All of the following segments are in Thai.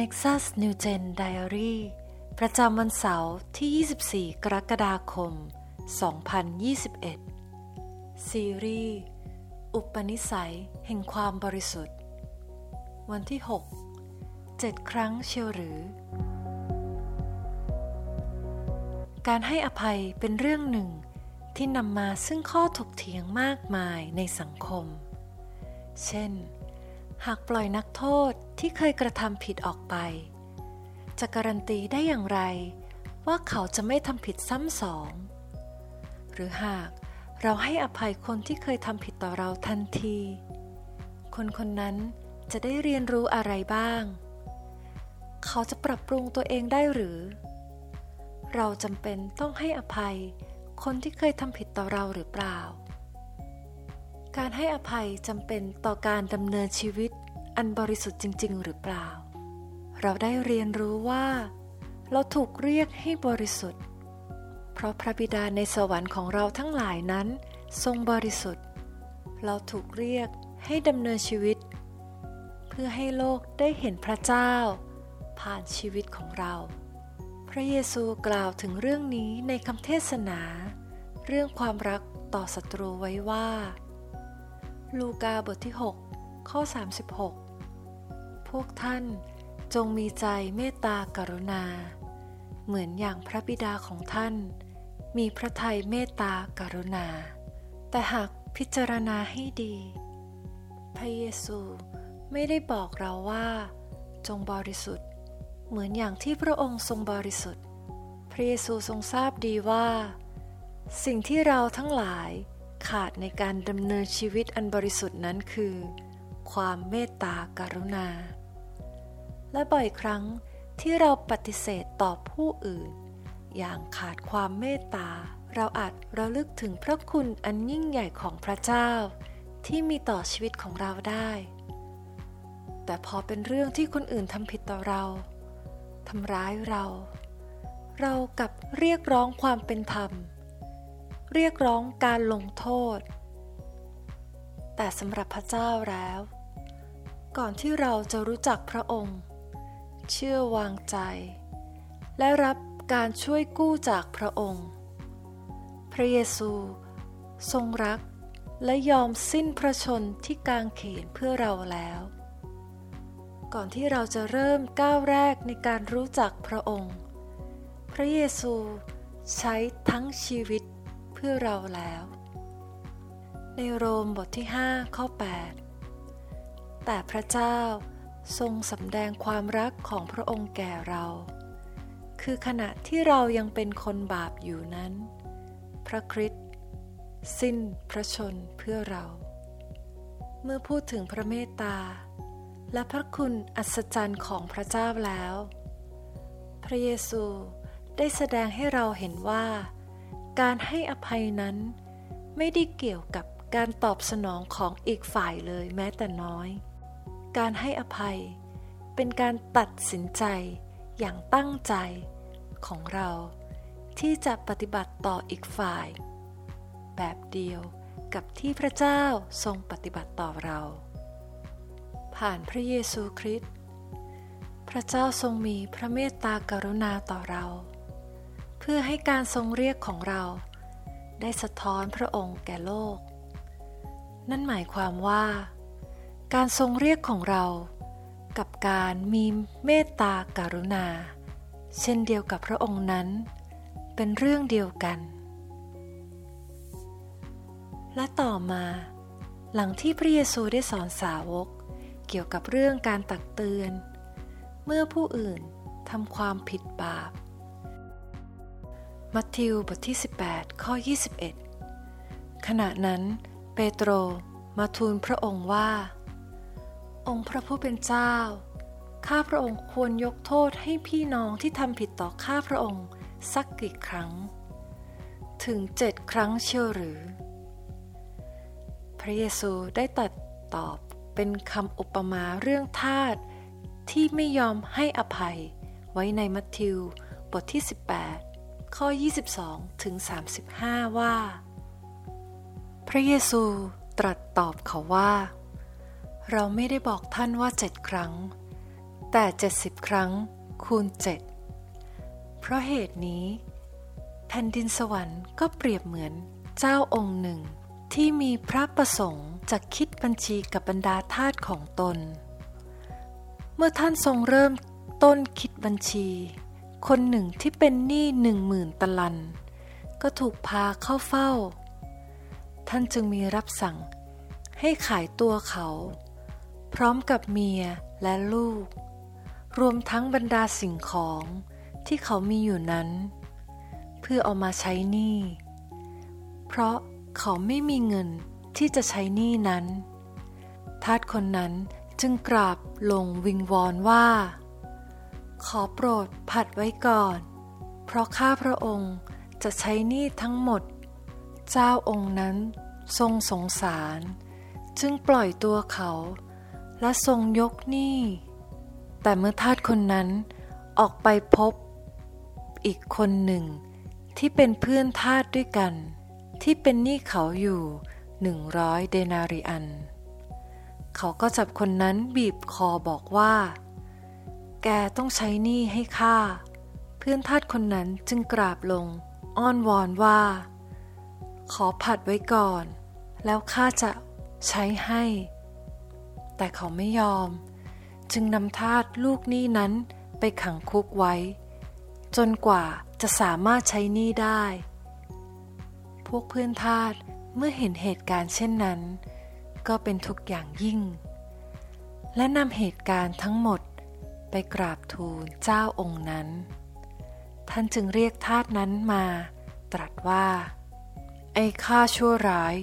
Nexus New Gen Diary ประจำวันเสาร์ที่ 24 กรกฎาคม 2021 ซีรีส์อุปนิสัยแห่งความบริสุทธิ์ วันที่ 6 7 ครั้งเชียวหรือ การให้อภัยเป็นเรื่องหนึ่งที่นำมาซึ่งข้อถกเถียงมากมายในสังคม เช่น หากปล่อยนักโทษที่เคยกระทำผิดออกไป จะการันตีได้อย่างไร ว่าเขาจะไม่ทำผิดซ้ำสอง หรือหากเราให้อภัยคนที่เคยทำผิดต่อเราทันที คนคนนั้นจะได้เรียนรู้อะไรบ้าง เขาจะปรับปรุงตัวเองได้หรือ เราจำเป็นต้องให้อภัยคนที่เคยทำผิดต่อเราหรือเปล่า การให้อภัยจำเป็นต่อการดำเนินชีวิตอันบริสุทธิ์จริง ๆ หรือเปล่า เราได้เรียนรู้ว่า เราถูกเรียกให้บริสุทธิ์ เพราะพระบิดาในสวรรค์ของเราทั้งหลายนั้น ทรงบริสุทธิ์ เราถูกเรียกให้ดำเนินชีวิต เพื่อให้โลกได้เห็นพระเจ้า ผ่านชีวิตของเรา พระเยซูกล่าวถึงเรื่องนี้ในคำเทศนา เรื่องความรักต่อศัตรูไว้ว่า ลูกาบทที่ 6 ข้อ 36 พวกท่านจงมีใจเมตตากรุณา เหมือนอย่างพระบิดาของท่าน มีพระทัยเมตตากรุณา แต่หากพิจารณาให้ดี พระเยซูไม่ได้บอกเราว่า จงบริสุทธิ์ เหมือนอย่างที่พระองค์ทรงบริสุทธิ์ พระเยซูทรงทราบดีว่า สิ่งที่เราทั้งหลาย ขาดในการดำเนินชีวิตอันบริสุทธิ์นั้นคือ ความเมตตากรุณา และบ่อยครั้งที่เราปฏิเสธต่อผู้อื่น อย่างขาดความเมตตา เราอาจระลึกถึงพระคุณอันยิ่งใหญ่ของพระเจ้า ที่มีต่อชีวิตของเราได้ แต่พอเป็นเรื่องที่คนอื่นทำผิดต่อเราทำร้ายเรา เรากับเรียกร้องความเป็นธรรม เรียกร้องการลงโทษ แต่สำหรับพระเจ้าแล้ว ก่อนที่เราจะรู้จักพระองค์ เชื่อวางใจ และรับการช่วยกู้จากพระองค์ พระเยซู ทรงรักและยอมสิ้นพระชนที่กางเขนเพื่อเราแล้ว ก่อนที่เราจะเริ่มก้าวแรกในการรู้จักพระองค์ พระเยซูใช้ทั้งชีวิต พื่อเราแล้ว ในโรมบทที่ 5 ข้อ 8 แต่พระเจ้าทรงสำแดงความรักของพระองค์แก่เรา คือขณะที่เรายังเป็นคนบาปอยู่นั้น พระคริสต์สิ้นพระชนเพื่อเรา เมื่อพูดถึงพระเมตตา และพระคุณอัศจรรย์ของพระเจ้าแล้ว พระเยซูได้แสดงให้เราเห็นว่า การให้อภัยนั้น ไม่ได้เกี่ยวกับการตอบสนองของอีกฝ่ายเลยแม้แต่น้อย การให้อภัย เป็นการตัดสินใจอย่างตั้งใจของเราที่จะปฏิบัติต่ออีกฝ่าย แบบเดียวกับที่พระเจ้าทรงปฏิบัติต่อเรา ผ่านพระเยซูคริสต์พระเจ้าทรงมีพระเมตตากรุณาต่อเรา เพื่อให้การทรงเรียกของเรา ได้สะท้อนพระองค์แก่โลก นั่นหมายความว่า การทรงเรียกของเรา กับการมีเมตตาการุณา เช่นเดียวกับพระองค์นั้น เป็นเรื่องเดียวกัน และต่อมา หลังที่พระเยซูได้สอนสาวก เกี่ยวกับเรื่องการตักเตือน เมื่อผู้อื่นทำความผิดบาป มัทธิวบทที่ 18 ข้อ 21 ขณะนั้นเปโตรมาทูลพระองค์ว่า องค์พระผู้เป็นเจ้า ข้าพระองค์ควรยกโทษให้พี่น้องที่ทำผิดต่อข้าพระองค์สักกี่ครั้ง ถึงเจ็ดครั้งเชียวหรือ พระเยซูได้ตัดตอบเป็นคำอุปมาเรื่องทาสที่ไม่ยอมให้อภัย ไว้ในมัทธิวบทที่ 18 ข้อ 22 ถึง 35 ว่า พระเยซูตรัสตอบเขาว่า เราไม่ได้บอกท่านว่าเจ็ดครั้ง แต่เจ็ดสิบครั้งคูณเจ็ดเพราะเหตุนี้ แผ่นดินสวรรค์ก็เปรียบเหมือนเจ้าองค์หนึ่ง ที่มีพระประสงค์จะคิดบัญชีกับบรรดาทาสของตน เมื่อท่านทรงเริ่มต้นคิดบัญชี คนหนึ่งที่เป็นหนี้หนึ่งหมื่นตะลัน ก็ถูกพาเข้าเฝ้า ท่านจึงมีรับสั่งให้ขายตัวเขา พร้อมกับเมียและลูก รวมทั้งบรรดาสิ่งของที่เขามีอยู่นั้น เพื่อเอามาใช้หนี้ เพราะเขาไม่มีเงินที่จะใช้หนี้นั้น ทาสคนนั้นจึงกราบลงวิงวอนว่า ขอโปรดผัดไว้ก่อน เพราะข้าพระองค์จะใช้หนี้ทั้งหมด เจ้าองค์นั้นทรงสงสาร จึงปล่อยตัวเขา และทรงยกหนี้ แต่เมื่อทาสคนนั้นออกไปพบ อีกคนหนึ่ง ที่เป็นเพื่อนทาสด้วยกัน ที่เป็นหนี้เขาอยู่หนึ่งร้อยเดนาริอัน เขาก็จับคนนั้นบีบคอบอกว่า แกต้องใช้หนี้ให้ข้าเพื่อนทาสคนนั้นจึงกราบลง อ้อนวอนว่า ขอผัดไว้ก่อน แล้วข้าจะใช้ให้ แต่เขาไม่ยอม จึงนำทาสลูกหนี้นั้นไปขังคุกไว้ จนกว่าจะสามารถใช้หนี้ได้ พวกเพื่อนทาสเมื่อเห็นเหตุการณ์เช่นนั้น ก็เป็นทุกอย่างยิ่ง และนำเหตุการณ์ทั้งหมด ไปกราบทูลเจ้าองค์นั้น ท่านจึงเรียกทาสนั้นมา ตรัสว่า ไอ้ข้าชั่วร้าย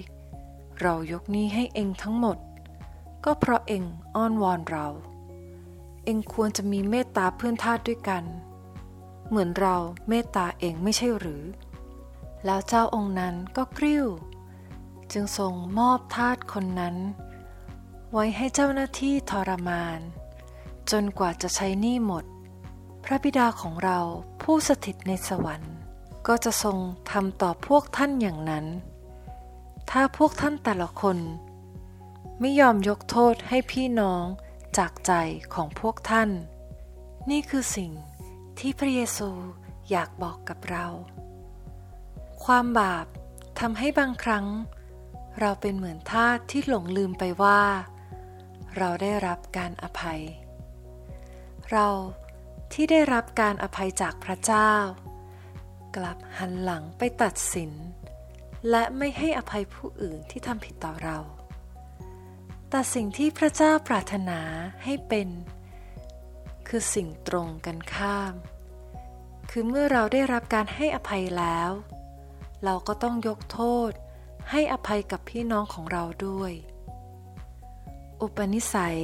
เรายกนี้ให้เองทั้งหมด ก็เพราะเองอ้อนวอนเรา เองควรจะมีเมตตาเพื่อนทาสด้วยกัน เหมือนเราเมตตาเองไม่ใช่หรือ แล้วเจ้าองค์นั้นก็กริ้ว จึงทรงมอบทาสคนนั้น ไว้ให้เจ้าหน้าที่ทรมาน จนกว่าจะใช้หนี้หมด พระบิดาของเราผู้สถิตในสวรรค์ ก็จะทรงทำต่อพวกท่านอย่างนั้น ถ้าพวกท่านแต่ละคน ไม่ยอมยกโทษให้พี่น้องจากใจของพวกท่าน นี่คือสิ่งที่พระเยซูอยากบอกกับเรา ความบาปทำให้บางครั้ง เราเป็นเหมือนทาสที่หลงลืมไปว่า เราได้รับการอภัย เราที่ได้รับการอภัยจากพระเจ้า กลับหันหลังไปตัดสิน และไม่ให้อภัยผู้อื่นที่ทำผิดต่อเรา แต่สิ่งที่พระเจ้าปรารถนาให้เป็น คือสิ่งตรงกันข้าม คือเมื่อเราได้รับการให้อภัยแล้ว เราก็ต้องยกโทษให้อภัยกับพี่น้องของเราด้วย อุปนิสัย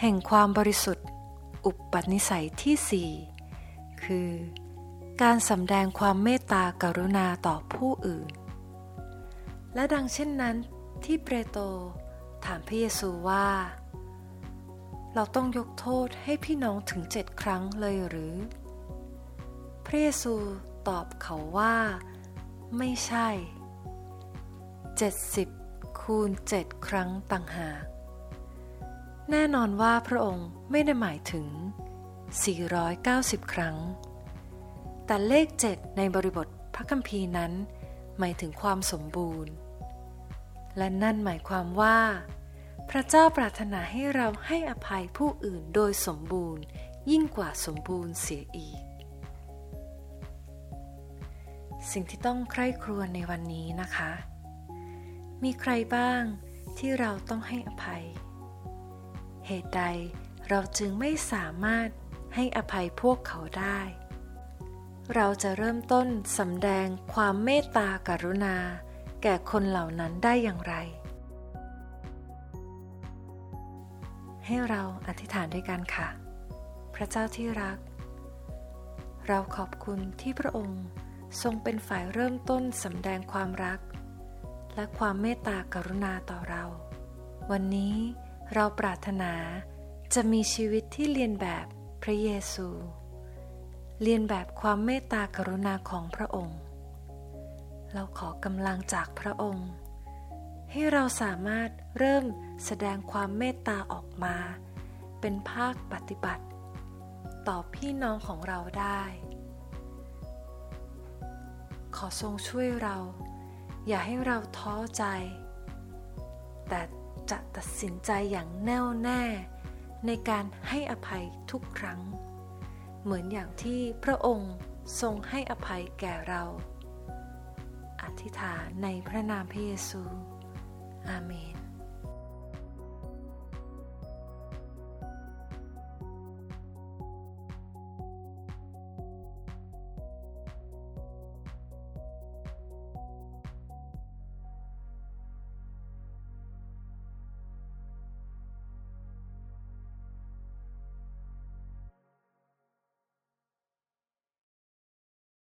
แห่งความบริสุทธิ์ อุปนิสัยที่สี่คือ การสำแดงความเมตตากรุณาต่อผู้อื่น และดังเช่นนั้นที่เปโตรถามพระเยซูว่า เราต้องยกโทษให้พี่น้องถึงเจ็ดครั้งเลยหรือ พระเยซูตอบเขาว่า ไม่ใช่ 70คูณ7ครั้งต่างหาก แน่นอนว่าพระองค์ไม่ได้หมายถึง 490 ครั้ง แต่เลข 7 ในบริบทพระคัมภีร์นั้น หมายถึงความสมบูรณ์ และนั่นหมายความว่า พระเจ้าปรารถนาให้เราให้อภัยผู้อื่นโดยสมบูรณ์ ยิ่งกว่าสมบูรณ์เสียอีก สิ่งที่ต้องใคร่ครวญในวันนี้นะคะ มีใครบ้างที่เราต้องให้อภัย เหตุใดเราจึงไม่สามารถให้อภัยพวกเขาได้ เราจะเริ่มต้นสำแดงความเมตตากรุณา แก่คนเหล่านั้นได้อย่างไร ให้เราอธิษฐานด้วยกันค่ะ พระเจ้าที่รัก เราขอบคุณที่พระองค์ทรงเป็นฝ่ายเริ่มต้นสำแดงความรัก และความเมตตากรุณาต่อเรา วันนี้ เราปรารถนาจะมีชีวิตที่เรียนแบบพระเยซู เรียนแบบความเมตตากรุณาของพระองค์ เราขอกำลังจากพระองค์ ให้เราสามารถเริ่มแสดงความเมตตาออกมา เป็นภาคปฏิบัติ ต่อพี่น้องของเราได้ ขอทรงช่วยเรา อย่าให้เราท้อใจ แต่ จะตัดสินใจอย่างแน่วแน่ ในการให้อภัยทุกครั้ง เหมือนอย่างที่พระองค์ทรงให้อภัยแก่เรา อธิษฐานในพระนามพระเยซู อาเมน